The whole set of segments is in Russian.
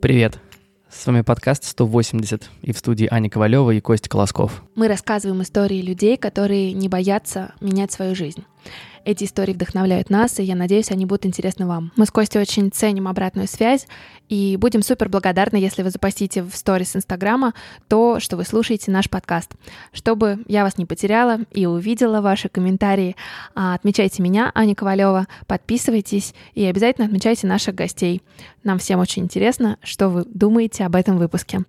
Привет! С вами подкаст 180 и в студии Аня Ковалева и Костя Колосков. Мы рассказываем истории людей, которые не боятся менять свою жизнь. Эти истории вдохновляют нас, и я надеюсь, они будут интересны вам. Мы с Костей очень ценим обратную связь, и будем супер благодарны, если вы запостите в сторис Инстаграма то, что вы слушаете наш подкаст. Чтобы я вас не потеряла и увидела ваши комментарии, а, отмечайте меня, Аня Ковалева, подписывайтесь и обязательно отмечайте наших гостей. Нам всем очень интересно, что вы думаете об этом выпуске.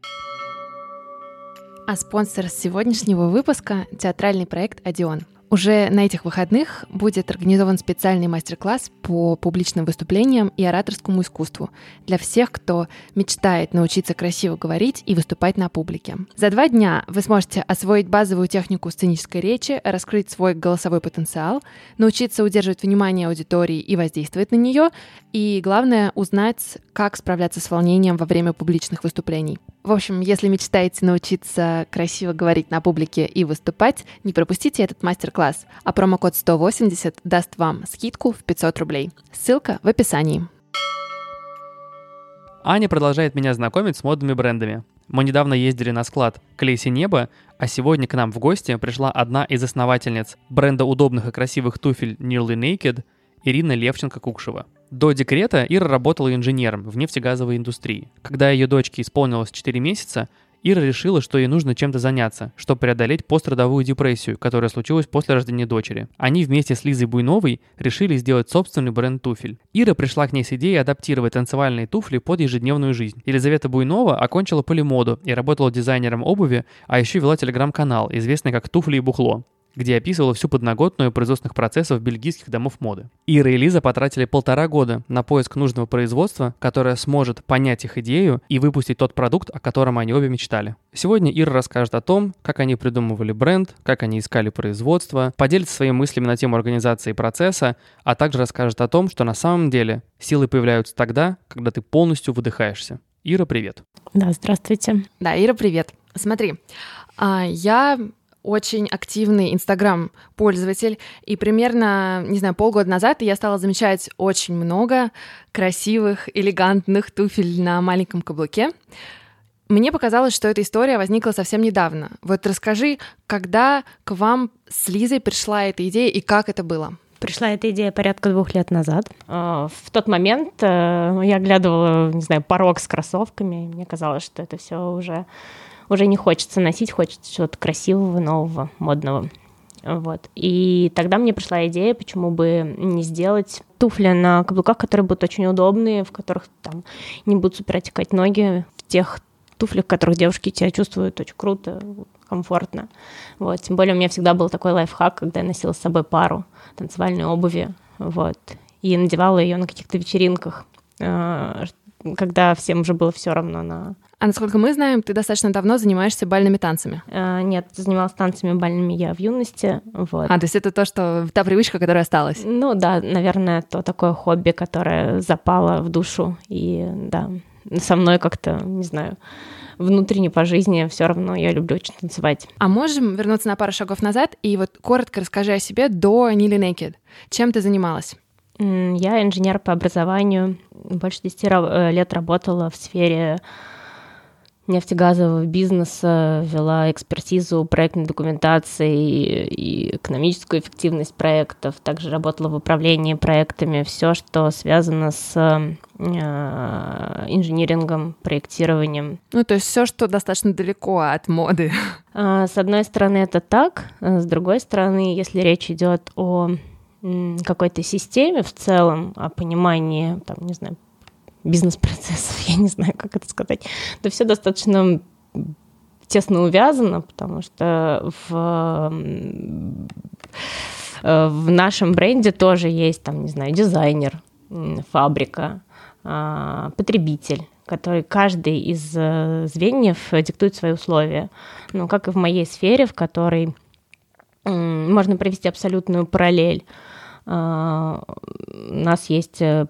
А спонсор сегодняшнего выпуска — театральный проект «Одион». Уже на этих выходных будет организован специальный мастер-класс по публичным выступлениям и ораторскому искусству для всех, кто мечтает научиться красиво говорить и выступать на публике. За два дня вы сможете освоить базовую технику сценической речи, раскрыть свой голосовой потенциал, научиться удерживать внимание аудитории и воздействовать на нее, и, главное, узнать, как справляться с волнением во время публичных выступлений. В общем, если мечтаете научиться красиво говорить на публике и выступать, не пропустите этот мастер-класс, а промокод 180 даст вам скидку в 500 рублей. Ссылка в описании. Аня продолжает меня знакомить с модными брендами. Мы недавно ездили на склад Клейси Небо, а сегодня к нам в гости пришла одна из основательниц бренда удобных и красивых туфель Nearly Naked Ирина Левченко-Кукшева. До декрета Ира работала инженером в нефтегазовой индустрии. Когда ее дочке исполнилось 4 месяца, Ира решила, что ей нужно чем-то заняться, чтобы преодолеть пострадовую депрессию, которая случилась после рождения дочери. Они вместе с Лизой Буйновой решили сделать собственный бренд туфель. Ира пришла к ней с идеей адаптировать танцевальные туфли под ежедневную жизнь. Елизавета Буйнова окончила полимоду и работала дизайнером обуви, а еще вела телеграм-канал, известный как «Туфли и бухло» где описывала всю подноготную производственных процессов бельгийских домов моды. Ира и Лиза потратили полтора года на поиск нужного производства, которое сможет понять их идею и выпустить тот продукт, о котором они обе мечтали. Сегодня Ира расскажет о том, как они придумывали бренд, как они искали производство, поделится своими мыслями на тему организации процесса, а также расскажет о том, что на самом деле силы появляются тогда, когда ты полностью выдыхаешься. Ира, привет. Да, здравствуйте. Да, Ира, привет. Смотри, а, я очень активный Инстаграм-пользователь, и примерно, не знаю, полгода назад я стала замечать очень много красивых, элегантных туфель на маленьком каблуке. Мне показалось, что эта история возникла совсем недавно. Вот расскажи, когда к вам с Лизой пришла эта идея и как это было? Пришла эта идея порядка двух лет назад. А, в тот момент э, я оглядывала, не знаю, порог с кроссовками. Мне казалось, что это все уже уже не хочется носить, хочется чего-то красивого, нового, модного. Вот. И тогда мне пришла идея, почему бы не сделать туфли на каблуках, которые будут очень удобные, в которых там не будут супер отекать ноги, в тех туфлях, в которых девушки себя чувствуют очень круто, комфортно. Вот. Тем более у меня всегда был такой лайфхак, когда я носила с собой пару танцевальной обуви, вот, и надевала ее на каких-то вечеринках, э, когда всем уже было все равно на а насколько мы знаем, ты достаточно давно занимаешься бальными танцами. А, нет, занималась танцами бальными я в юности. Вот. А, то есть это то, что та привычка, которая осталась? Ну да, наверное, то такое хобби, которое запало в душу. И да, со мной как-то, не знаю, внутренне по жизни все равно я люблю очень танцевать. А можем вернуться на пару шагов назад и вот коротко расскажи о себе до Нили Naked. Чем ты занималась? Я инженер по образованию. Больше 10 э, лет работала в сфере нефтегазового бизнеса, вела экспертизу проектной документации и экономическую эффективность проектов, также работала в управлении проектами, все, что связано с э, инжинирингом, проектированием. Ну, то есть все, что достаточно далеко от моды. А, с одной стороны, это так, с другой стороны, если речь идет о какой-то системе в целом, о понимании, там, не знаю, бизнес-процессов, я не знаю, как это сказать. Да все достаточно тесно увязано, потому что в, в нашем бренде тоже есть, там, не знаю, дизайнер, фабрика, а, потребитель, который каждый из э, звеньев диктует свои условия. Ну, как и в моей сфере, в которой можно провести абсолютную параллель у нас есть э,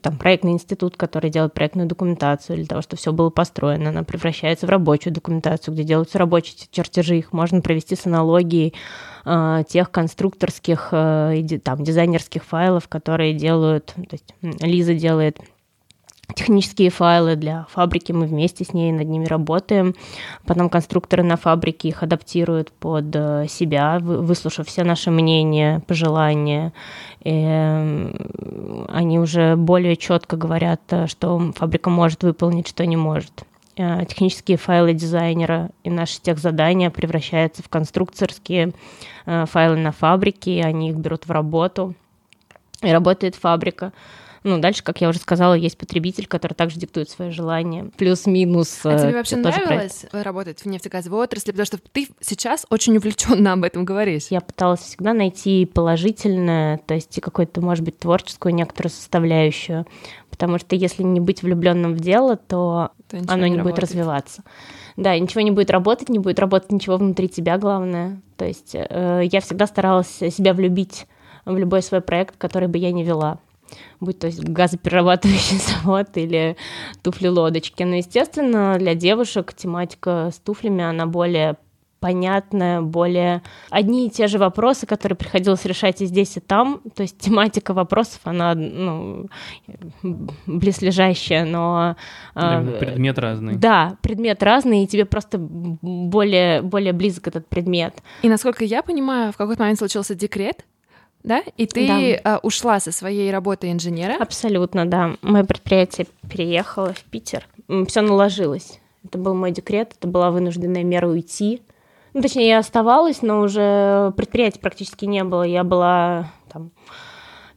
там, проектный институт, который делает проектную документацию для того, чтобы все было построено. Она превращается в рабочую документацию, где делаются рабочие чертежи. Их можно провести с аналогией э, тех конструкторских, э, там, дизайнерских файлов, которые делают, то есть Лиза делает технические файлы для фабрики, мы вместе с ней над ними работаем. Потом конструкторы на фабрике их адаптируют под э, себя, выслушав все наши мнения, пожелания. И эм, они уже более четко говорят, э, что фабрика может выполнить, что не может. Э, технические файлы дизайнера и наши техзадания превращаются в конструкторские файлы на фабрике, они их берут в работу, и работает фабрика. Ну, дальше, как я уже сказала, есть потребитель, который также диктует свои желания. Плюс-минус. А тебе э, вообще нравилось проект. работать в нефтегазовой отрасли? Потому что ты сейчас очень увлеченно об этом говоришь. Я пыталась всегда найти положительное, то есть какую-то, может быть, творческую некоторую составляющую. Потому что если не быть влюбленным в дело, то, то оно не, не будет развиваться. Да, ничего не будет работать, не будет работать ничего внутри тебя, главное. То есть э, я всегда старалась себя влюбить в любой свой проект, который бы я не вела будь то есть газоперерабатывающий завод или туфли-лодочки. Но, естественно, для девушек тематика с туфлями, она более понятная, более одни и те же вопросы, которые приходилось решать и здесь, и там. То есть тематика вопросов, она ну, близлежащая, но... Э, предмет разный. Да, предмет разный, и тебе просто более, более близок этот предмет. И насколько я понимаю, в какой-то момент случился декрет, да? И ты да. ушла со своей работы инженера? Абсолютно, да. Мое предприятие переехало в Питер. Все наложилось. Это был мой декрет, это была вынужденная мера уйти. Ну, точнее, я оставалась, но уже предприятия практически не было. Я была там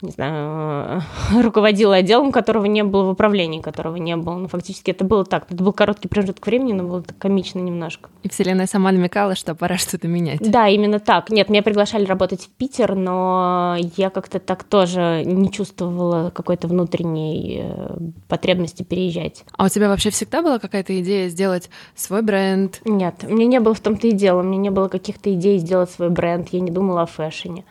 не знаю, руководила отделом, которого не было, в управлении которого не было. Ну, фактически это было так. Это был короткий промежуток времени, но было так комично немножко. И Вселенная сама намекала, что пора что-то менять. Да, именно так. Нет, меня приглашали работать в Питер, но я как-то так тоже не чувствовала какой-то внутренней э, потребности переезжать. А у тебя вообще всегда была какая-то идея сделать свой бренд? Нет, мне не было в том-то и дело. Мне не было каких-то идей сделать свой бренд. Я не думала о фэшне.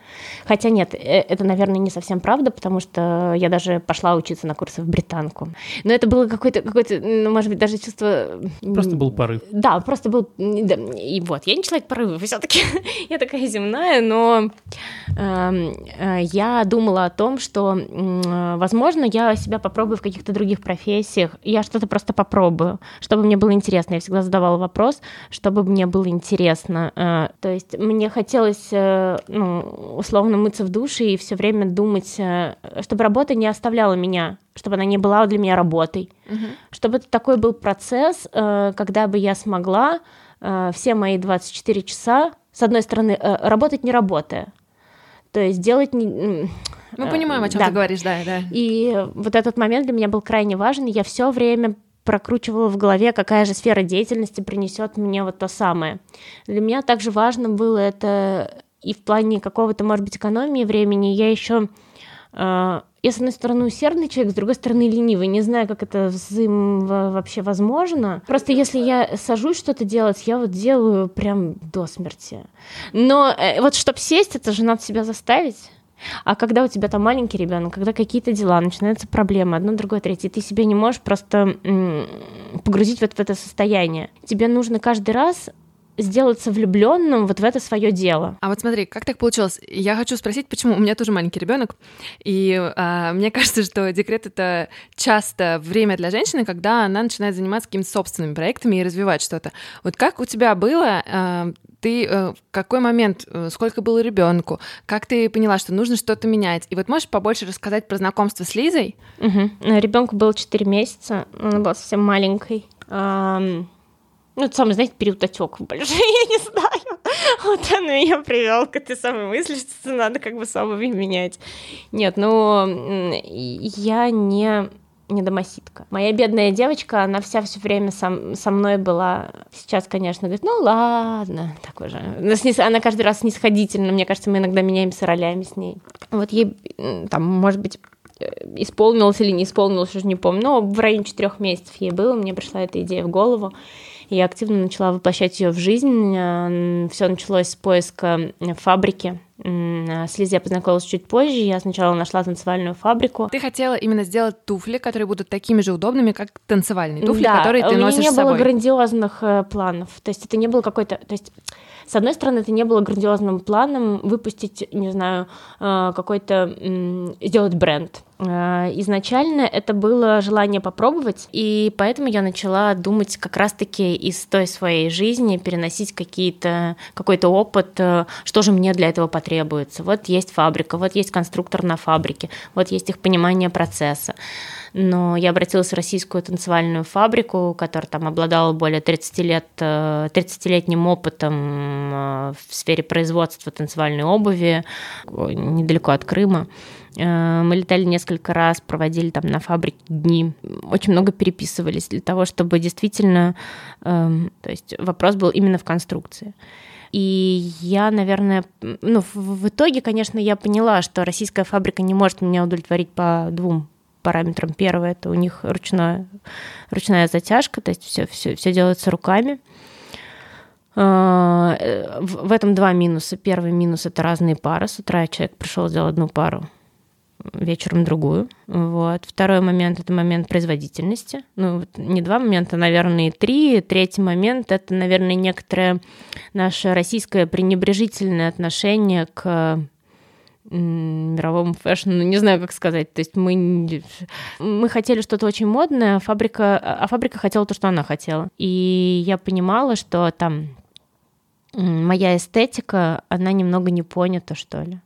Хотя нет, э, это, наверное, не совсем правда, потому что я даже пошла учиться на курсы в британку. Но это было какое-то, какое-то, ну, может быть, даже чувство... Просто был порыв. Да, просто был... Да, и вот, я не человек порывов, все таки я такая земная, но э, э, я думала о том, что, э, возможно, я себя попробую в каких-то других профессиях, я что-то просто попробую, чтобы мне было интересно. Я всегда задавала вопрос, чтобы мне было интересно. Э, то есть мне хотелось, э, ну, условно, мыться в душе и все время думать быть, э, чтобы работа не оставляла меня, чтобы она не была для меня работой, угу. чтобы это такой был процесс, э, когда бы я смогла э, все мои 24 часа, с одной стороны, работать не работая, то есть делать не... Мы понимаем, о чем да. ты говоришь, да, да. И вот этот момент для меня был крайне важен, и я все время прокручивала в голове, какая же сфера деятельности принесет мне вот то самое. Для меня также важно было это и в плане какого-то, может быть, экономии времени. Я еще я, с одной стороны, усердный человек, с другой стороны, ленивый. Не знаю, как это взаим вообще возможно. Просто если я сажусь что-то делать, я вот делаю прям до смерти. Но э, вот чтобы сесть, это же надо себя заставить. А когда у тебя там маленький ребенок, когда какие-то дела, начинаются проблемы, одно, другое, третье, ты себя не можешь просто погрузить вот в это состояние. Тебе нужно каждый раз сделаться влюбленным вот в это свое дело. А вот смотри, как так получилось? Я хочу спросить, почему у меня тоже маленький ребенок, и а, мне кажется, что декрет это часто время для женщины, когда она начинает заниматься какими-то собственными проектами и развивать что-то. Вот как у тебя было? А, ты а, в какой момент, э, сколько было ребенку, как ты поняла, что нужно что-то менять? И вот можешь побольше рассказать про знакомство с Лизой? Угу. Ребенку было 4 месяца, она была совсем маленькой. Ну, это самый, знаете, период отек большой, я не знаю. Вот он меня привел к этой самой мысли, что надо как бы самого менять. Нет, ну, я не не домосидка. Моя бедная девочка, она вся все время со, со мной была. Сейчас, конечно, говорит, ну ладно, так уже. Она каждый раз снисходительно, мне кажется, мы иногда меняемся ролями с ней. Вот ей, там, может быть, э, исполнилось или не исполнилось, уже не помню, но в районе четырех месяцев ей было, мне пришла эта идея в голову я активно начала воплощать ее в жизнь. Э, Все началось с поиска фабрики С Лизой я познакомилась чуть позже. Я сначала нашла танцевальную фабрику. Ты хотела именно сделать туфли, которые будут такими же удобными, как танцевальные туфли, да, которые ты у меня носишь не с собой. было грандиозных э, планов. То есть это не было какой-то... То есть с одной стороны, это не было грандиозным планом выпустить, не знаю, э, какой-то... сделать бренд. Э, изначально это было желание попробовать, и поэтому я начала думать как раз-таки из той своей жизни, переносить какие-то, какой-то опыт, что же мне для этого потребуется. Вот есть фабрика, вот есть конструктор на фабрике, вот есть их понимание процесса. Но я обратилась в российскую танцевальную фабрику, которая там обладала более 30 лет, 30-летним опытом в сфере производства танцевальной обуви недалеко от Крыма. Э, мы летали несколько раз, проводили там на фабрике дни, очень много переписывались для того, чтобы действительно, эм, то есть вопрос был именно в конструкции. И я, наверное, ну, в итоге, конечно, я поняла, что российская фабрика не может меня удовлетворить по двум параметрам. Первое это у них ручная, ручная затяжка, то есть все, все, все делается руками. Э, в этом два минуса. Первый минус это разные пары. С утра человек пришел, сделал одну пару, вечером другую. Вот. Второй момент — это момент производительности. Ну, не два момента, наверное, и три. Третий момент — это, наверное, некоторое наше российское пренебрежительное отношение к мировому фэшну, ну, не знаю, как сказать. То есть мы, мы хотели что-то очень модное, а фабрика, а фабрика хотела то, что она хотела. И я понимала, что там моя эстетика, она немного не понята, что ли.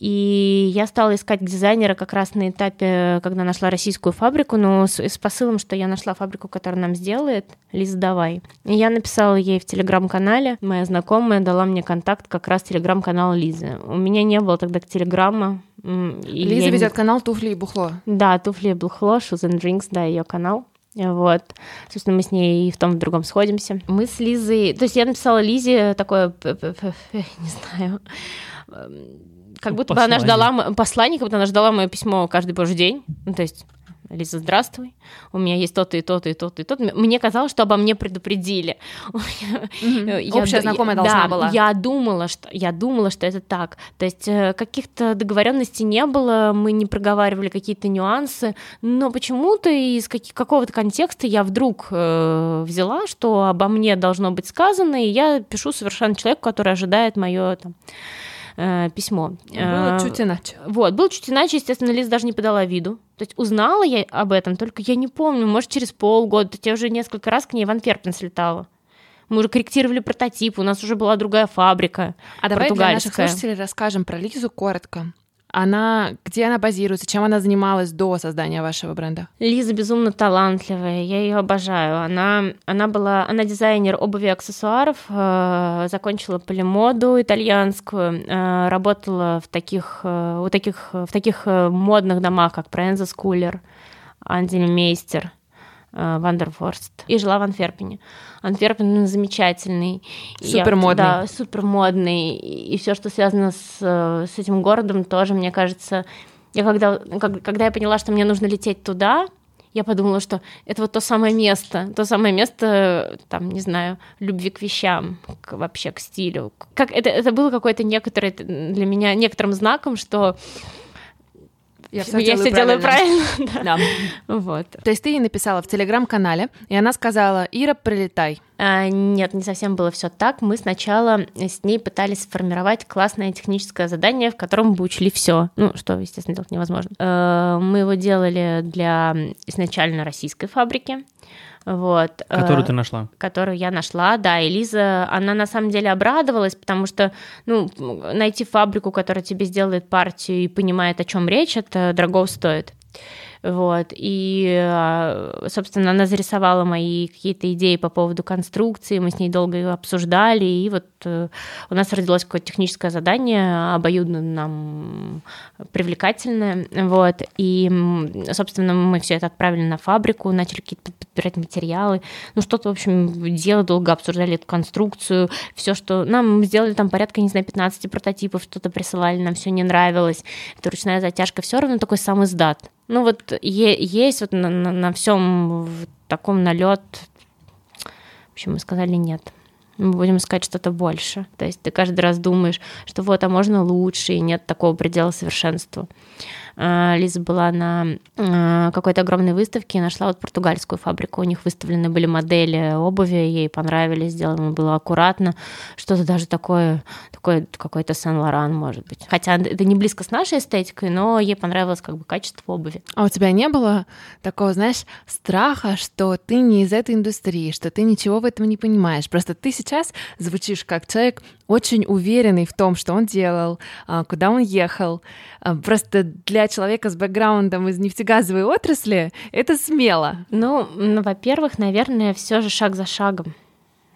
И я стала искать дизайнера как раз на этапе, когда нашла российскую фабрику, но с, с посылом, что я нашла фабрику, которая нам сделает, Лиза, давай. И я написала ей в телеграм-канале, моя знакомая дала мне контакт как раз телеграм-канала Лизы. У меня не было тогда телеграмма. Лиза я... ведет канал «Туфли и бухло». Да, «Туфли и бухло», «Shoes and Drinks», да, ее канал. Вот. Собственно, мы с ней и в том, и в другом сходимся. Мы с Лизой... То есть я написала Лизе такое... Не знаю как будто послание. бы она ждала послание, как будто она ждала мое письмо каждый божий день. Ну, то есть Лиза, здравствуй, у меня есть то-то и то-то и то-то и то-то. Мне казалось, что обо мне предупредили. Mm-hmm. Я, Общая знакомая должна да, была. Я думала, что я думала, что это так. То есть э, каких-то договоренностей не было, мы не проговаривали какие-то нюансы, но почему-то из какого-то контекста я вдруг э, взяла, что обо мне должно быть сказано, и я пишу совершенно человеку, который ожидает мое там э, письмо. Было э, чуть иначе. Вот, было чуть иначе, естественно, Лиза даже не подала виду. То есть узнала я об этом, только я не помню, может, через полгода. Я уже несколько раз к ней в Антверпен слетала. Мы уже корректировали прототип, у нас уже была другая фабрика. А давай для наших слушателей расскажем про Лизу коротко. Она, где она базируется, чем она занималась до создания вашего бренда? Лиза безумно талантливая, я ее обожаю. Она, она была, она дизайнер обуви и аксессуаров, э, закончила полимоду итальянскую, э, работала в таких, э, у таких, в таких э, модных домах, как Пренза Скулер, Андели Мейстер. Э, Вандерфорст и жила в Антверпене. Антверпен замечательный. Супер модный. Да, супер модный. И все, что связано с, с этим городом, тоже, мне кажется, я когда, когда я поняла, что мне нужно лететь туда, я подумала, что это вот то самое место, то самое место, там, не знаю, любви к вещам, к, вообще к стилю. Как это, это было какое-то некоторое для меня некоторым знаком, что я все, я делаю, все правильно. делаю правильно. да. Вот. То есть ты ей написала в телеграм-канале, и она сказала, Ира, прилетай. А, нет, не совсем было все так. Мы сначала с ней пытались сформировать классное техническое задание, в котором бы учли все. Ну, что, естественно, делать невозможно. Э, мы его делали для изначально российской фабрики. Вот. Которую э, ты нашла? Которую я нашла, да. И Лиза, она на самом деле обрадовалась, потому что, ну, найти фабрику, которая тебе сделает партию и понимает, о чем речь, это дорого стоит. Вот. И, а, собственно, она зарисовала мои какие-то идеи по поводу конструкции, мы с ней долго ее обсуждали, и вот э, у нас родилось какое-то техническое задание, обоюдно нам привлекательное, вот. И, собственно, мы все это отправили на фабрику, начали какие-то подбирать материалы, ну, что-то, в общем, дело долго обсуждали эту конструкцию, все, что нам сделали там порядка, не знаю, 15 прототипов, что-то присылали, нам все не нравилось, это ручная затяжка, все равно такой сам издат. Ну вот есть вот на, на, на всем таком налет. В общем, мы сказали нет. мы будем искать что-то больше. То есть ты каждый раз думаешь, что вот, а можно лучше, и нет такого предела совершенства. А, Лиза была на а, какой-то огромной выставке и нашла вот португальскую фабрику. У них выставлены были модели обуви, ей понравились, сделано было аккуратно. Что-то даже такое, такое какой-то Сен-Лоран, может быть. Хотя это не близко с нашей эстетикой, но ей понравилось как бы качество обуви. А у тебя не было такого, знаешь, страха, что ты не из этой индустрии, что ты ничего в этом не понимаешь? Просто ты сейчас звучишь как человек очень уверенный в том, что он делал, а, куда он ехал. А, просто для человека с бэкграундом из нефтегазовой отрасли это смело. Ну, ну во-первых, наверное, все же шаг за шагом.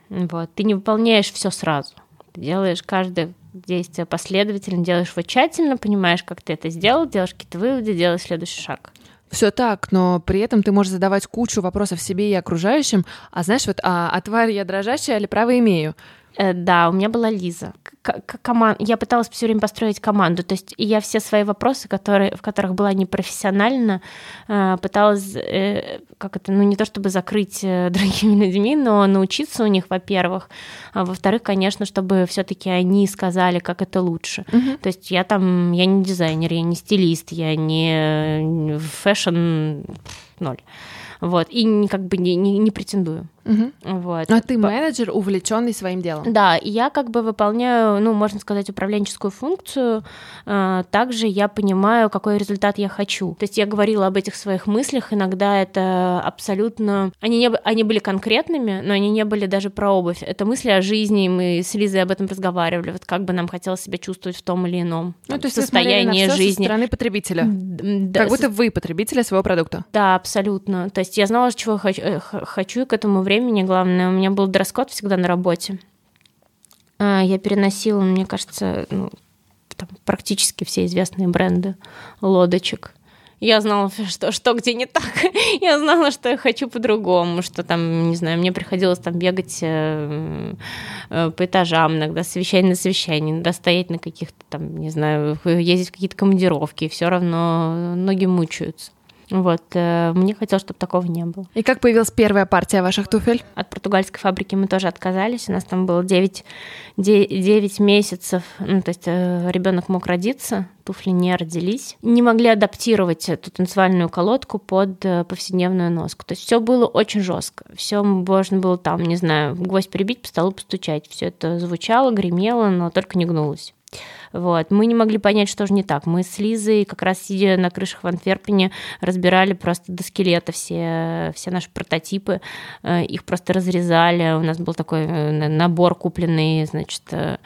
Вот. Ты не выполняешь все сразу. Ты делаешь каждое действие последовательно, делаешь его тщательно, понимаешь, как ты это сделал, делаешь какие-то выводы, делаешь следующий шаг. Все так, но при этом ты можешь задавать кучу вопросов себе и окружающим. А знаешь, вот, а, а тварь я дрожащая или право имею? Э, да, у меня была Лиза. К команд... Я пыталась все время построить команду. То есть я все свои вопросы, которые, в которых была непрофессионально, э, пыталась, э, как это, ну не то чтобы закрыть другими людьми, но научиться у них, во-первых. А во-вторых, конечно, чтобы все-таки они сказали, как это лучше. Угу. То есть я там, я не дизайнер, я не стилист, я не fashion ноль. Вот. И как бы не, не, не претендую. Угу. Вот. А ты менеджер, увлеченный своим делом. Да, и я как бы выполняю, ну, можно сказать, управленческую функцию. А, также я понимаю, какой результат я хочу. То есть я говорила об этих своих мыслях, иногда это абсолютно... Они, не... они были конкретными, но они не были даже про обувь. Это мысли о жизни, мы с Лизой об этом разговаривали, вот как бы нам хотелось себя чувствовать в том или ином ну, то есть состоянии на жизни. Со стороны потребителя. Да, как будто вы потребители своего продукта. Да, абсолютно. То есть я знала, чего хочу, э, хочу и к этому времени времени, главное, у меня был дресс-код всегда на работе. А, я переносила, мне кажется, ну, там, практически все известные бренды лодочек. Я знала, что, что где не так. я знала, что я хочу по-другому, что там, не знаю, мне приходилось там бегать э, э, по этажам, иногда совещание на совещание, иногда стоять на каких-то там, не знаю, ездить в какие-то командировки, и все равно ноги мучаются. Вот, э, мне хотелось, чтобы такого не было. И как появилась первая партия ваших туфель? От португальской фабрики мы тоже отказались. У нас там было 9, 9 месяцев, ну, то есть э, ребенок мог родиться, туфли не родились. Не могли адаптировать эту танцевальную колодку под э, повседневную носку. То есть все было очень жестко. Все можно было там, не знаю, гвоздь прибить, по столу постучать. Все это звучало, гремело, но только не гнулось. Вот. Мы не могли понять, что же не так. Мы с Лизой, как раз сидя на крышах в Антверпене, разбирали просто до скелета все, все наши прототипы. Э, их просто разрезали. У нас был такой э, набор купленный, значит... Э,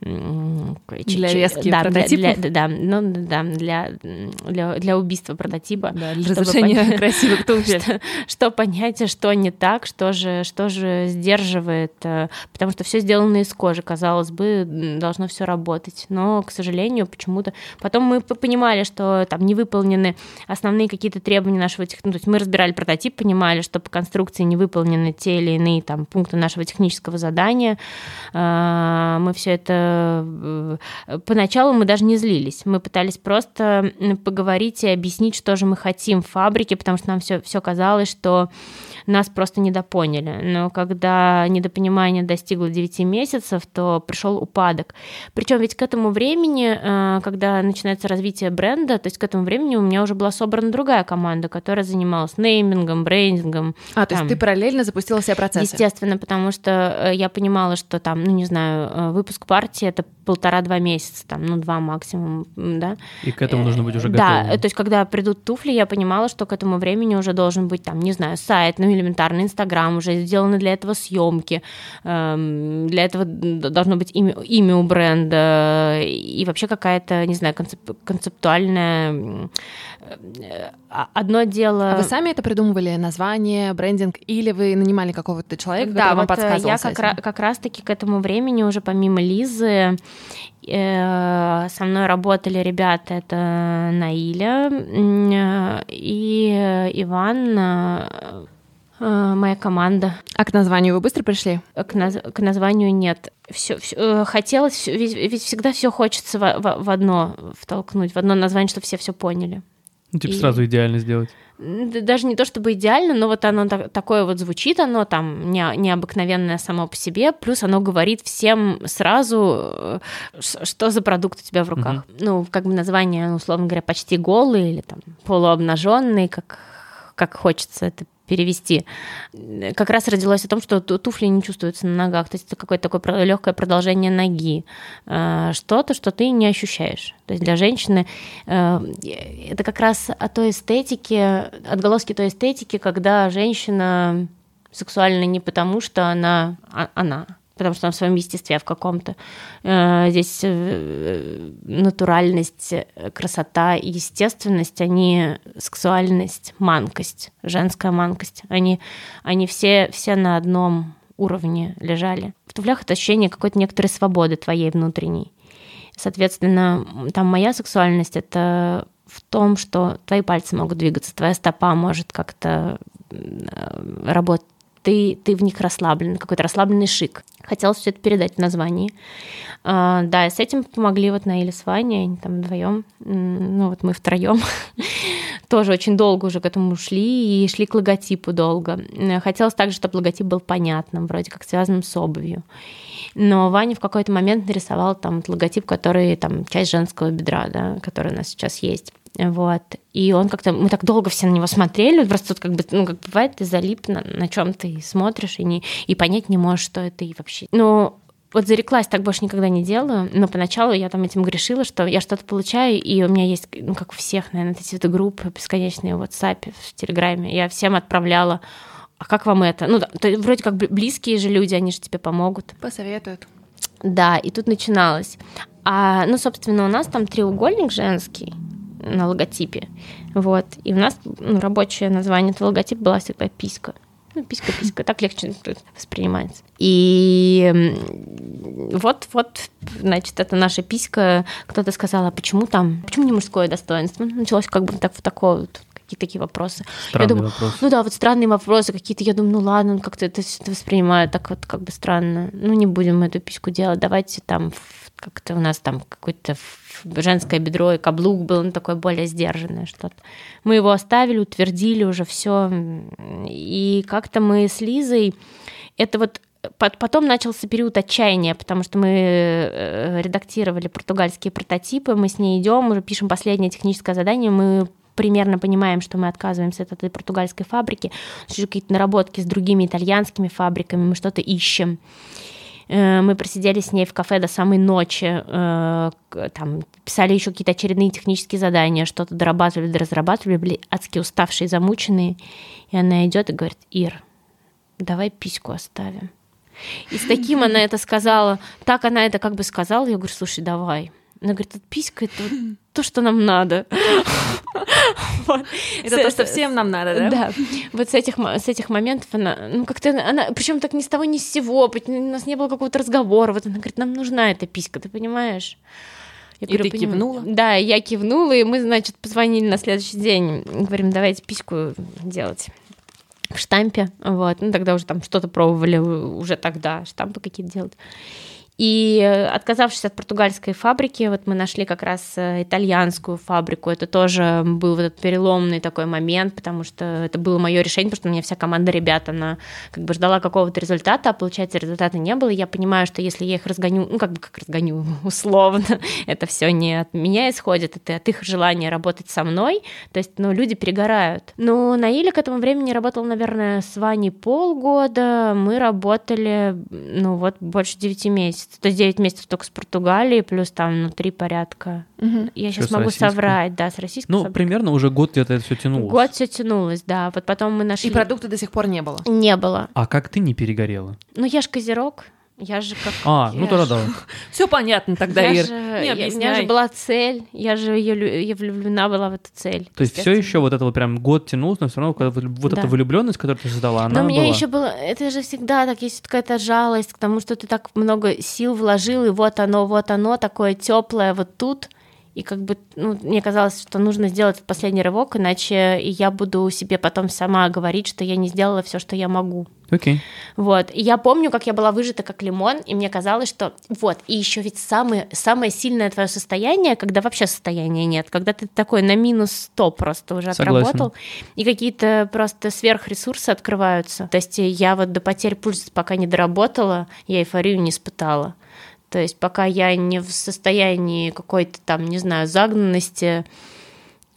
для резки да, прототипов? Для, да, ну, да, для, для, для убийства прототипа. Да, для разрушения понять, красивых туфель. Что, что понять, что не так, что же, что же сдерживает. Потому что все сделано из кожи. Казалось бы, должно все работать. Но но, к сожалению, почему-то... Потом мы понимали, что там не выполнены основные какие-то требования нашего... Тех... Ну, то есть мы разбирали прототип, понимали, что по конструкции не выполнены те или иные там пункты нашего технического задания. А, мы все это... Э, поначалу мы даже не злились. Мы пытались просто поговорить и объяснить, что же мы хотим в фабрике, потому что нам все, все казалось, что нас просто недопоняли. Но когда недопонимание достигло 9 месяцев, то пришел упадок. Причем ведь к этому времени, э, когда начинается развитие бренда, то есть к этому времени у меня уже была собрана другая команда, которая занималась неймингом, брендингом. А, то есть ты параллельно запустила все процессы? Естественно, потому что э, я понимала, что там, ну не знаю, э, выпуск партии это полтора-два месяца, там, ну два максимум, да. И к этому нужно быть уже готовым. Да, то есть когда придут туфли, я понимала, что к этому времени уже должен быть там, не знаю, сайт, ну элементарный Инстаграм, уже сделаны для этого съемки, эм, для этого должно быть имя, имя у бренда и вообще какая-то, не знаю, концеп, концептуальная э, одно дело... А вы сами это придумывали, название, брендинг, или вы нанимали какого-то человека, да, который вам вот э, подсказывал я как, ra- как раз-таки к этому времени уже помимо Лизы э, со мной работали ребята, это Наиля и Иван моя команда. А к названию вы быстро пришли? К, наз... к названию нет. Все, все э, хотелось, ведь, ведь всегда все хочется в, в, в одно втолкнуть, в одно название, чтобы все все поняли. Ну, типа И- сразу идеально сделать. Даже не то чтобы идеально, но вот оно так- такое вот звучит, оно там не- необыкновенное само по себе, плюс оно говорит всем сразу, э, что за продукт у тебя в руках. Ну, как бы название, условно говоря, почти голый или там полуобнаженный, как, как хочется это перевести, как раз родилось о том, что ту- туфли не чувствуются на ногах, то есть это какое-то такое легкое продолжение ноги, Э, что-то, что ты не ощущаешь. То есть для женщины э, это как раз о той эстетике, отголоски той эстетики, когда женщина сексуальна не потому, что она а- она, потому что она в своем естестве в каком-то. Э, Здесь э, натуральность, красота и естественность, они сексуальность, манкость, женская манкость. Они, они все, все на одном уровне лежали. В туфлях это ощущение какой-то некоторой свободы твоей внутренней. Соответственно, там моя сексуальность это в том, что твои пальцы могут двигаться, твоя стопа может как-то работать. Ты, ты в них расслаблен, какой-то расслабленный шик. Хотелось все это передать в названии. А, да, с этим помогли вот Наиля с Ваней, они там вдвоем, ну вот мы втроем тоже очень долго уже к этому шли и шли к логотипу долго. Э, Хотелось также, чтобы логотип был понятным, вроде как связанным с обувью. Но Ваня в какой-то момент нарисовал там логотип, который там часть женского бедра, да, который у нас сейчас есть. Вот. И он как-то, мы так долго все на него смотрели, просто тут как бы, ну, как бывает, ты залип на, на чем ты смотришь и, не, и понять не можешь, что это и вообще. Ну, вот зареклась, так больше никогда не делаю, но поначалу я там этим грешила, что я что-то получаю, и у меня есть, ну, как у всех, наверное, эти вот группы бесконечные в WhatsApp, в Телеграме, я всем отправляла, а как вам это? Ну, то вроде как бли- близкие же люди, они же тебе помогут. Посоветуют. Да, и тут начиналось. А, ну, собственно, у нас там треугольник женский на логотипе. Вот. И у нас ну, рабочее название этого логотипа была всегда писька. Ну, писька, писька, так легче воспринимается. И м, вот, вот, значит, это наша писька. Кто-то сказал, а почему там, почему не мужское достоинство? Началось как бы так, в такое вот, какие-то такие вопросы. Странный думаю, вопрос. Ну да, вот странные вопросы какие-то. Я думаю, ну ладно, как-то это всё воспринимаю так вот как бы странно. Ну не будем эту письку делать, давайте там как-то у нас там какое-то в- женское бедро и каблук был, ну такое более сдержанное что-то. Мы его оставили, утвердили уже все. И как-то мы с Лизой, это вот Пот- Потом начался период отчаяния, потому что мы э, редактировали португальские прототипы, мы с ней идем, уже пишем последнее техническое задание, мы примерно понимаем, что мы отказываемся от этой португальской фабрики, какие-то наработки с другими итальянскими фабриками, мы что-то ищем. Э, Мы просидели с ней в кафе до самой ночи, э, там, писали еще какие-то очередные технические задания, что-то дорабатывали, разрабатывали, были адски уставшие, замученные. И она идет и говорит, Ир, давай письку оставим. И с таким она это сказала, так она это как бы сказала, я говорю, слушай, давай. Она говорит, «Вот писька это вот то, что нам надо. Это то, что всем нам надо, да? Да. Вот с этих, с этих моментов она, ну, как-то она, причем так ни с того, ни с сего, у нас не было какого-то разговора. Вот она говорит, нам нужна эта писька, ты понимаешь? Я И ты «Понимаю». кивнула? Да, я кивнула, и мы, значит, позвонили на следующий день. Говорим, давайте письку делать в штампе. Вот. Ну, тогда уже там что-то пробовали уже тогда, штампы какие-то делать. И э, отказавшись от португальской фабрики, вот мы нашли как раз э, итальянскую фабрику. Это тоже был вот этот переломный такой момент, потому что это было мое решение, потому что у меня вся команда ребят, она как бы ждала какого-то результата, а получается результата не было. Я понимаю, что если я их разгоню, ну как бы как разгоню условно, это все не от меня исходит, это от их желания работать со мной. То есть, ну, люди перегорают. Но Наиля к этому времени работала, наверное, с Ваней полгода. Мы работали, ну, вот больше 9 месяцев. То есть 9 месяцев только с Португалией, плюс там внутри порядка. Мгм. Я сейчас могу соврать, да, с российской Ну, фабрикой. примерно уже год где-то это все тянулось. Год все тянулось, да. Вот потом мы нашли... И продукта до сих пор не было. Не было. А как ты не перегорела? Ну, я же козерог. Я же как... А, ну тогда да. Все понятно тогда, я Ир. у меня же была цель, я же ее, влюблена была в эту цель. То есть все еще вот это вот прям год тянулось, но все равно вот эта влюбленность, которую ты создала, она Но у меня была. еще было, это же всегда так, есть какая-то жалость к тому, что ты так много сил вложил, и вот оно, вот оно, такое теплое вот тут. И как бы, ну, мне казалось, что нужно сделать этот последний рывок, иначе я буду себе потом сама говорить, что я не сделала все, что я могу. Окей. Okay. Вот. И я помню, как я была выжата как лимон, и мне казалось, что вот, и еще ведь самое, самое сильное твое состояние, когда вообще состояния нет, когда ты такой на минус 100 просто уже Согласен. отработал, и какие-то просто сверхресурсы открываются. То есть я вот до потери пульса пока не доработала, я эйфорию не испытала. То есть пока я не в состоянии какой-то там, не знаю, загнанности,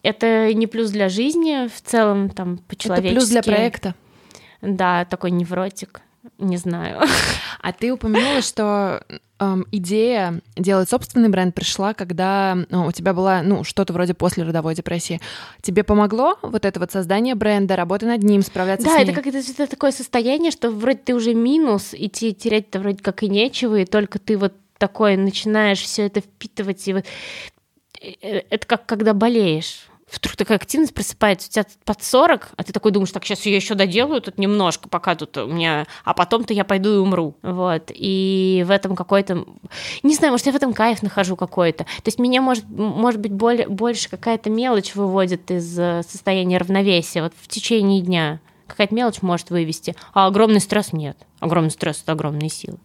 это не плюс для жизни в целом, там, по-человечески. Это плюс для проекта. Да, такой невротик. Не знаю. А ты упомянула, что эм, идея делать собственный бренд пришла, когда ну, у тебя была, ну, что-то вроде после родовой депрессии. Тебе помогло вот это вот создание бренда, работа над ним, справляться да, с ней? Да, это как это такое состояние, что вроде ты уже минус, и тебе терять-то вроде как и нечего, и только ты вот такой начинаешь все это впитывать, и вот э, э, это как когда болеешь вдруг такая активность просыпается, у тебя под 40, а ты такой думаешь, так, сейчас я еще доделаю тут немножко, пока тут у меня, а потом-то я пойду и умру. Вот. И в этом какой-то, не знаю, может, я в этом кайф нахожу какой-то. То есть меня, может, может быть, более, больше какая-то мелочь выводит из э, состояния равновесия вот в течение дня. Какая-то мелочь может вывести, а огромный стресс нет. Огромный стресс — это огромные силы.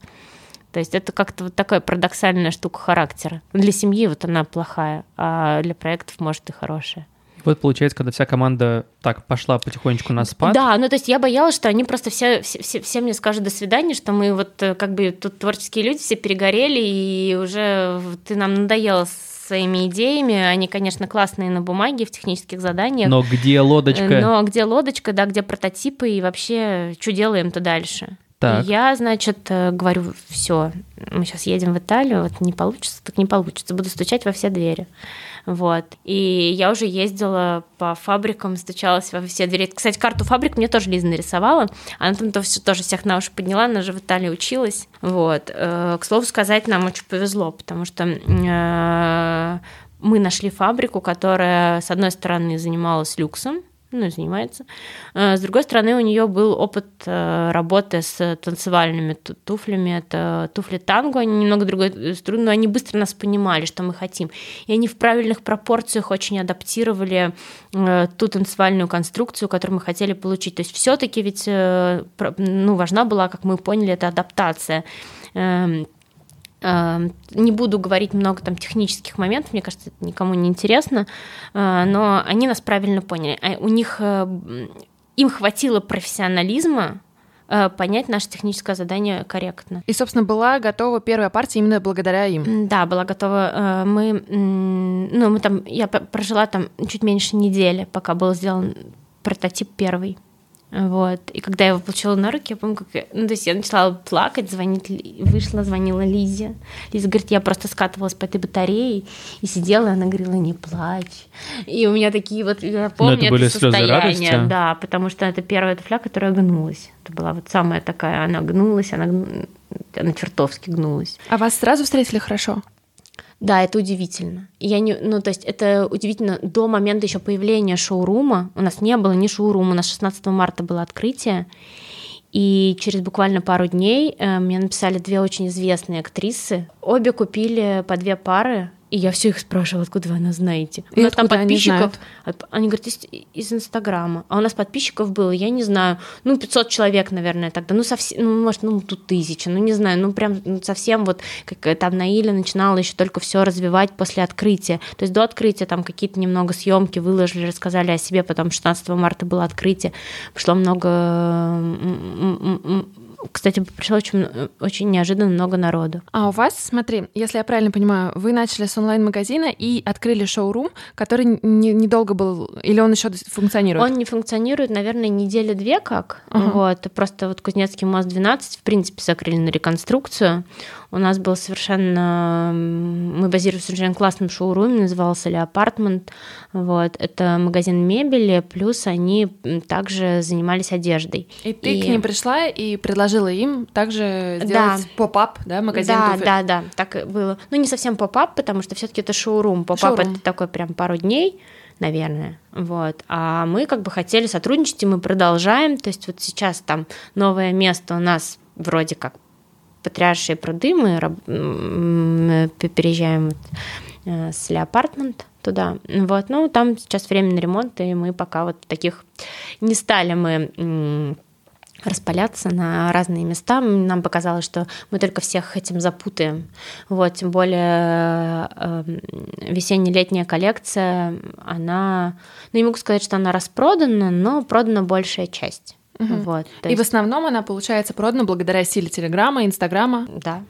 То есть это как-то вот такая парадоксальная штука характера. Для семьи вот она плохая, а для проектов может и хорошая. Вот получается, когда вся команда так пошла потихонечку на спад. Да, ну то есть я боялась, что они просто все, все, все, все мне скажут до свидания, что мы вот э, как бы тут творческие люди все перегорели, и уже ты нам надоела своими идеями. Они, конечно, классные на бумаге, в технических заданиях. Но где лодочка? Э, но где лодочка, да, где прототипы и вообще, что делаем-то дальше? Так. Я, значит, э, говорю, все, мы сейчас едем в Италию, вот не получится, так не получится, буду стучать во все двери. Вот. И я уже ездила по фабрикам, стучалась во все двери. Кстати, карту фабрик мне тоже Лиза нарисовала. Она там тоже, тоже всех на уши подняла, она же в Италии училась. Вот. Э, к слову сказать, нам очень повезло, потому что э, мы нашли фабрику, которая, с одной стороны, занималась люксом, ну, и занимается. А, с другой стороны, у нее был опыт э, работы с танцевальными туфлями. Это туфли танго, они немного другой струны, но они быстро нас понимали, что мы хотим. И они в правильных пропорциях очень адаптировали э, ту танцевальную конструкцию, которую мы хотели получить. То есть все-таки ведь э, ну, важна была, как мы поняли, эта адаптация Эм, не буду говорить много там технических моментов, мне кажется, это никому не интересно, э, но они нас правильно поняли. А у них э, им хватило профессионализма э, понять наше техническое задание корректно. И, собственно, была готова первая партия именно благодаря им. Да, была готова. Мы, ну, мы там, я прожила там чуть меньше недели, пока был сделан прототип первый. Вот. И когда я его получила на руки, я помню, как... Я... Ну, то есть я начала плакать, звонить, вышла, звонила Лизе. Лиза говорит, я просто скатывалась по этой батарее и сидела, и она говорила, не плачь. И у меня такие вот, я помню это, были это состояние. Радости. Да, потому что это первая туфля, которая гнулась. Это была вот самая такая, она гнулась, она, она чертовски гнулась. А вас сразу встретили хорошо? Да, это удивительно. Я не, ну, то есть это удивительно до момента еще появления шоурума. У нас не было ни шоурума, у нас 16 марта было открытие. И через буквально пару дней э, мне написали две очень известные актрисы. Обе купили по две пары и я все их спрашивала, откуда вы она знаете. И у нас там подписчиков. Они, они говорят, из, из Инстаграма. А у нас подписчиков было, я не знаю, ну, 500 человек, наверное, тогда. Ну, совсем, ну, может, ну, тут тысяча, ну, не знаю, ну, прям ну, совсем вот, как там Наиля начинала еще только все развивать после открытия. То есть до открытия там какие-то немного съемки выложили, рассказали о себе, потом 16 марта было открытие, пришло много кстати, пришло очень, очень неожиданно много народу. А у вас, смотри, если я правильно понимаю, вы начали с онлайн-магазина и открыли шоурум, который не, недолго был, или он еще функционирует? Он не функционирует, наверное, недели две как. Uh-huh. Вот, просто вот Кузнецкий мост 12, в принципе, закрыли на реконструкцию. У нас был совершенно... Мы базировались в совершенно классном шоуруме, назывался ли Апартмент. Вот. Это магазин мебели, плюс они также занимались одеждой. И ты и... к ним пришла и предложила им также сделать да. поп-ап, да, магазин Да, туфель. да, да, так было. Ну, не совсем pop-up, потому что все таки это шоурум. Pop-up — это такой прям пару дней, наверное, вот. А мы как бы хотели сотрудничать, и мы продолжаем. То есть вот сейчас там новое место у нас вроде как Патриаршие пруды мы переезжаем э, с Леопартмент туда. Вот, ну, там сейчас временный ремонт, и мы пока вот таких не стали мы распаляться на разные места. Нам показалось, что мы только всех этим запутаем. Вот, тем более э, весенне-летняя коллекция, она, ну, не могу сказать, что она распродана, но продана большая часть. Угу. Вот, и есть... в основном она, получается, продана благодаря силе Телеграма, Инстаграма. Да,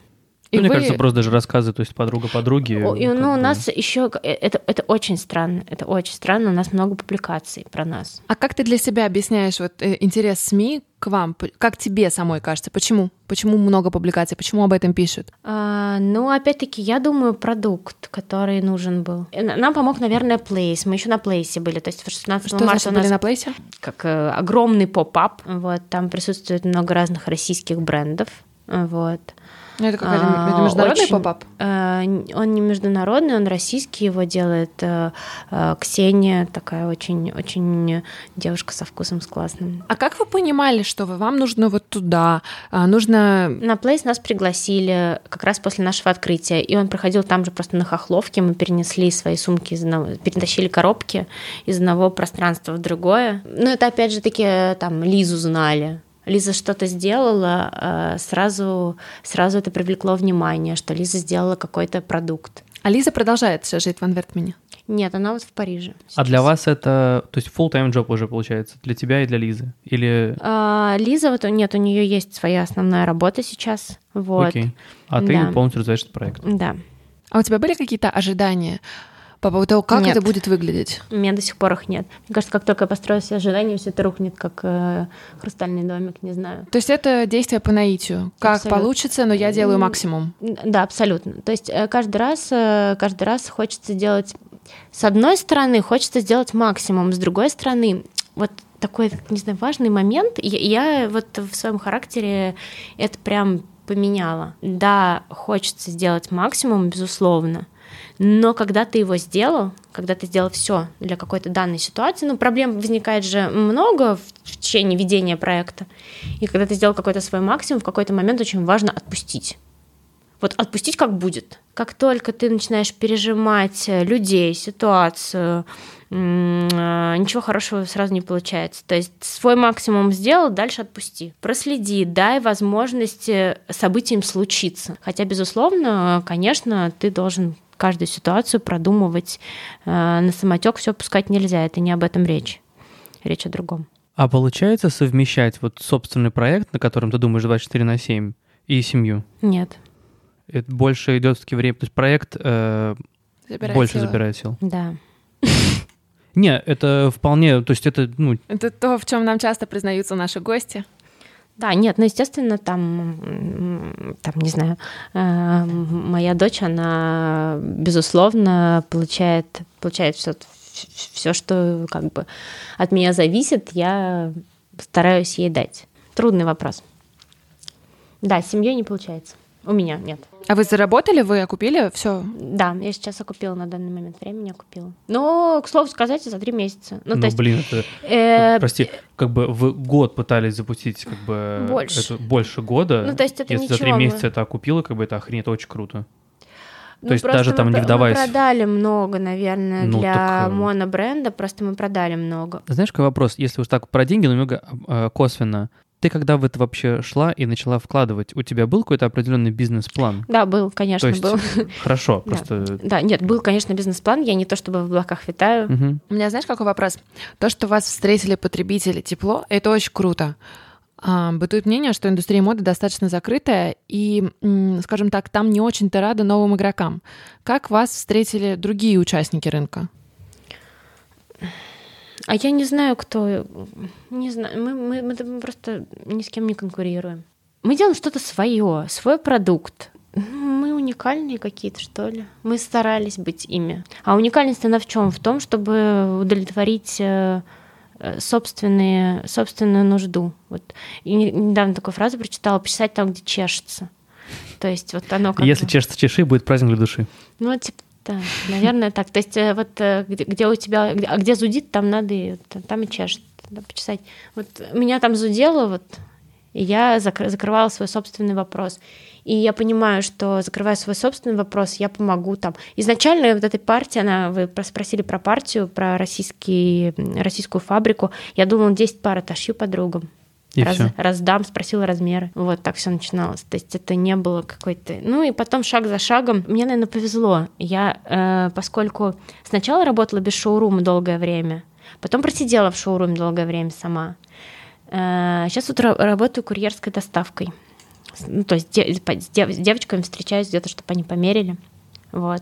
и ну, Мне вы... кажется, просто даже рассказы, то есть подруга подруги. Ну, бы... у нас еще э, это, это очень странно. Это очень странно. У нас много публикаций про нас. А как ты для себя объясняешь вот э, интерес СМИ к вам? Как тебе самой кажется? Почему? Почему много публикаций? Почему об этом пишут? А, ну, опять-таки, я думаю, продукт, который нужен был. Нам помог, наверное, Place. Мы еще на Place были. То есть 16 Что марта у нас... были на Place? Как э, огромный pop-up. Вот, там присутствует много разных российских брендов. Вот. Ну, это какой-то а, международный очень, pop-up? Э, он не международный, он российский, его делает э, э, Ксения, такая очень, очень девушка со вкусом, с классным. А как вы понимали, что вы, вам нужно вот туда, а, нужно... На Place нас пригласили как раз после нашего открытия, и он проходил там же просто на Хохловке, мы перенесли свои сумки, из одного, перетащили коробки из одного пространства в другое. Ну, это опять же таки там Лизу знали, Лиза что-то сделала, э, сразу, сразу это привлекло внимание, что Лиза сделала какой-то продукт. А Лиза продолжает жить в Анвертмене? Нет, она вот в Париже. Сейчас. А для вас это, то есть full-time job уже получается для тебя и для Лизы? Или... А, Лиза, вот нет, у нее есть своя основная работа сейчас. Вот. Окей. А ты да. полностью развиваешь этот проект? Да. А у тебя были какие-то ожидания по поводу того, как нет. это будет выглядеть? У меня до сих пор их нет. Мне кажется, как только я построю все ожидания, все это рухнет, как э, хрустальный домик, не знаю. То есть это действие по наитию. Как абсолютно. получится, но я делаю максимум. Да, абсолютно. То есть э, каждый раз, э, каждый раз хочется делать... С одной стороны, хочется сделать максимум, с другой стороны, вот такой, не знаю, важный момент. Я, я вот в своем характере это прям поменяла. Да, хочется сделать максимум, безусловно, но когда ты его сделал, когда ты сделал все для какой-то данной ситуации, ну, проблем возникает же много в течение ведения проекта. И когда ты сделал какой-то свой максимум, в какой-то момент очень важно отпустить. Вот отпустить как будет. Как только ты начинаешь пережимать людей, ситуацию, а, ничего хорошего сразу не получается. То есть свой максимум сделал, дальше отпусти. Проследи, дай возможность событиям случиться. Хотя, безусловно, конечно, ты должен каждую ситуацию продумывать э, на самотек, все пускать нельзя. Это не об этом речь. Речь о другом. А получается совмещать вот собственный проект, на котором ты думаешь 24 на 7, и семью? Нет. Это больше идет все-таки время. То есть проект э, больше силы. забирает сил. Да. Не, это вполне, то есть это, ну... Это то, в чем нам часто признаются наши гости. Да, нет, ну, естественно, там, там, не знаю, э, моя дочь, она, безусловно, получает, получает все, все, что как бы от меня зависит, я стараюсь ей дать. Трудный вопрос. Да, с семьей не получается. У меня нет. А вы заработали, вы окупили все? Да, я сейчас окупила на данный момент времени, окупила. Но, к слову сказать, за три месяца. Ну, ну есть, блин, это, э, прости, как бы вы год пытались запустить как бы больше, это, больше года. Ну, то есть это Если за три месяца мы... это окупило, как бы это охренеть очень круто. Ну, То есть даже там не вдаваясь... Мы продали много, наверное, ну, для так... Э, монобренда, просто мы продали много. Знаешь, какой вопрос? Если уж так про деньги, немного э, косвенно. Ты когда в это вообще шла и начала вкладывать, у тебя был какой-то определенный бизнес-план? Да, был, конечно, то есть, был. Хорошо, просто. Да. да, нет, был, конечно, бизнес-план. Я не то чтобы в облаках витаю. Угу. У меня, знаешь, какой вопрос? То, что вас встретили потребители тепло, это очень круто. А, бытует мнение, что индустрия моды достаточно закрытая, и, скажем так, там не очень-то рады новым игрокам. Как вас встретили другие участники рынка? А я не знаю, кто... Не знаю. Мы, мы, мы просто ни с кем не конкурируем. Мы делаем что-то свое, свой продукт. Мы уникальные какие-то, что ли. Мы старались быть ими. А уникальность она в чем? В том, чтобы удовлетворить э, э, собственные, собственную нужду. Вот. И недавно такую фразу прочитала, почесать там, где чешется. То есть вот оно как Если чешется чеши, будет праздник для души. Ну, типа да, наверное, так. То есть э, вот э, где, где у тебя, а где зудит, там надо и, там и чешет, почесать. Вот меня там зудело, вот, я закрывала свой собственный вопрос. И я понимаю, что закрывая свой собственный вопрос, я помогу там. Изначально вот этой партии, она, вы спросили про партию, про российский, российскую фабрику, я думала, 10 пар отошью подругам. И раз, всё. раздам, спросила размеры. Вот так все начиналось. То есть это не было какой-то... Ну и потом шаг за шагом. Мне, наверное, повезло. Я, э, поскольку сначала работала без шоурума долгое время, потом просидела в шоуруме долгое время сама. Э, сейчас вот ра- работаю курьерской доставкой. Ну, то есть де- с дев- с девочками встречаюсь где-то, чтобы они померили. Вот.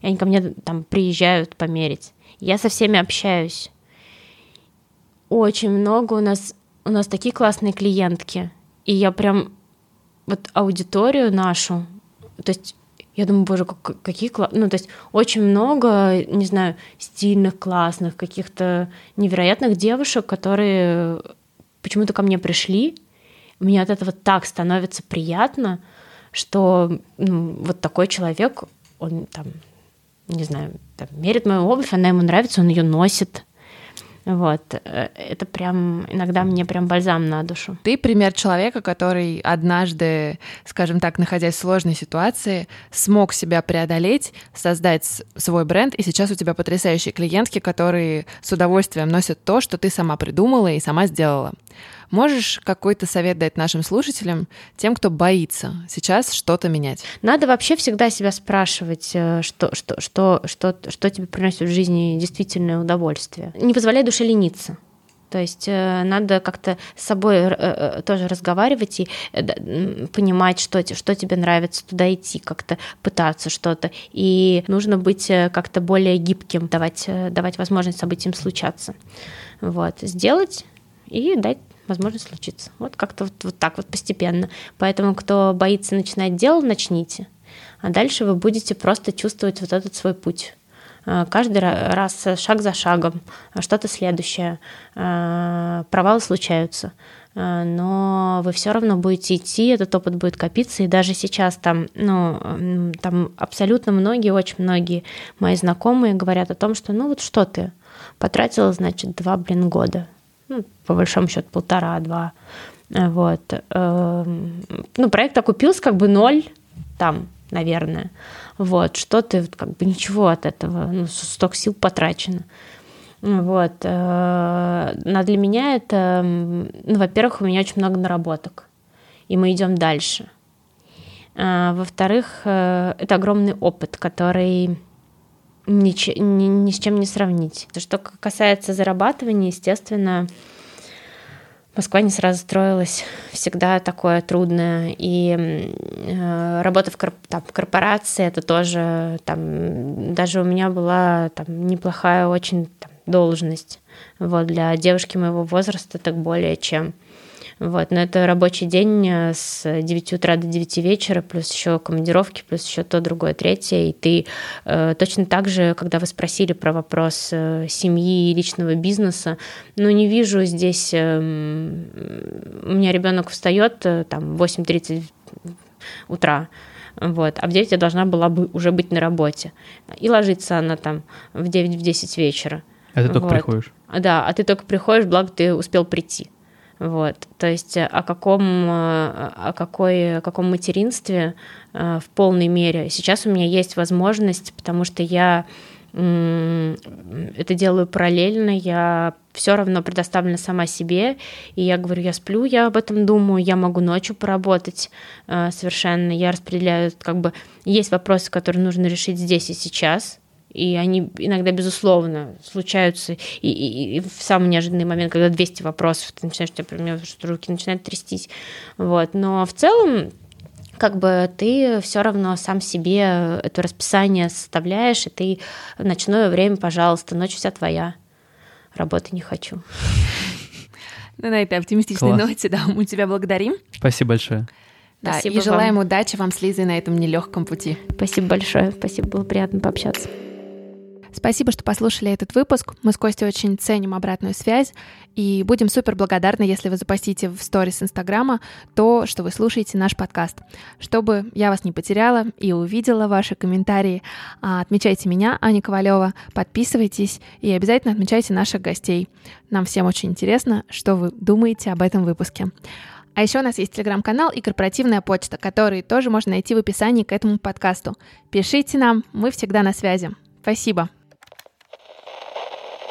И они ко мне там приезжают померить. Я со всеми общаюсь. Очень много у нас у нас такие классные клиентки. И я прям вот аудиторию нашу, то есть я думаю, боже, как- какие классные, ну, то есть очень много, не знаю, стильных, классных, каких-то невероятных девушек, которые почему-то ко мне пришли. Мне от этого так становится приятно, что ну, вот такой человек, он там, не знаю, там, мерит мою обувь, она ему нравится, он ее носит. Вот. Э, Это прям иногда мне прям бальзам на душу. Ты пример человека, который однажды, скажем так, находясь в сложной ситуации, смог себя преодолеть, создать свой бренд, и сейчас у тебя потрясающие клиентки, которые с удовольствием носят то, что ты сама придумала и сама сделала. Можешь какой-то совет дать нашим слушателям, тем, кто боится сейчас что-то менять? Надо вообще всегда себя спрашивать, э, что, что, что, что, что тебе приносит в жизни действительное удовольствие. Не позволяй душе лениться. То есть э, надо как-то с собой э, тоже разговаривать и понимать, что, что тебе нравится, туда идти, как-то пытаться что-то. И нужно быть как-то более гибким, давать, давать возможность событиям случаться. Вот. Сделать и дать возможность случиться. Вот как-то вот, вот так вот постепенно. Поэтому, кто боится начинать дело, начните. А дальше вы будете просто чувствовать вот этот свой путь. Э, Каждый ра- раз э, шаг за шагом, э, что-то следующее. Э, Провалы случаются. Но вы все равно будете идти, этот опыт будет копиться. И даже сейчас там, ну, там абсолютно многие, очень многие мои знакомые говорят о том, что ну вот что ты, потратила, значит, два, блин, года. Ну, по большому счету, полтора-два. Вот. Эм, Ну, проект окупился как бы ноль там, наверное. Вот. Что ты, как бы ничего от этого, ну, столько сил потрачено. Вот. э, Но для меня это, ну, во-первых, у меня очень много наработок, и мы идем дальше. А, Во-вторых, э, это огромный опыт, который нич- ни, ни с чем не сравнить. Что касается зарабатывания, естественно, Москва не сразу строилась, всегда такое трудное. И э, работа в, корп- там, корпорации, это тоже, там, даже у меня была там, неплохая очень там, должность. Вот, для девушки моего возраста так более чем. Вот, но это рабочий день э, с 9 утра до 9 вечера, плюс еще командировки, плюс еще то, другое, третье. И ты э, точно так же, когда вы спросили про вопрос э, семьи и личного бизнеса, ну, не вижу здесь... э, у меня ребенок встает э, там в 8.30 утра, вот, а в 9 я должна была бы уже быть на работе. И ложится она там в 9-10 вечера. А ты только Вот. приходишь. Да, а ты только приходишь, благо ты успел прийти. Вот, то есть э, о каком, э, о какой, о каком материнстве э, в полной мере. Сейчас у меня есть возможность, потому что я это делаю параллельно, я все равно предоставлена сама себе, и я говорю, я сплю, я об этом думаю, я могу ночью поработать совершенно, я распределяю, как бы, есть вопросы, которые нужно решить здесь и сейчас, и они иногда, безусловно, случаются и, и- и в самый неожиданный момент, когда 200 вопросов, ты начинаешь, у тебя прям что руки начинают трястись. Вот. Но в целом, как бы ты все равно сам себе это расписание составляешь, и ты в ночное время, пожалуйста, ночь вся твоя. Работы не хочу. Ну, на этой оптимистичной Класс. ноте, да, мы тебя благодарим. Спасибо большое. Да, Спасибо и желаем вам. удачи вам с Лизой на этом нелегком пути. Спасибо большое. Спасибо, было приятно пообщаться. Спасибо, что послушали этот выпуск. Мы с Костей очень ценим обратную связь и будем супер благодарны, если вы запостите в сторис Инстаграма то, что вы слушаете наш подкаст. Чтобы я вас не потеряла и увидела ваши комментарии, а, отмечайте меня, Аня Ковалева, подписывайтесь и обязательно отмечайте наших гостей. Нам всем очень интересно, что вы думаете об этом выпуске. А еще у нас есть телеграм-канал и корпоративная почта, которые тоже можно найти в описании к этому подкасту. Пишите нам, мы всегда на связи. Спасибо.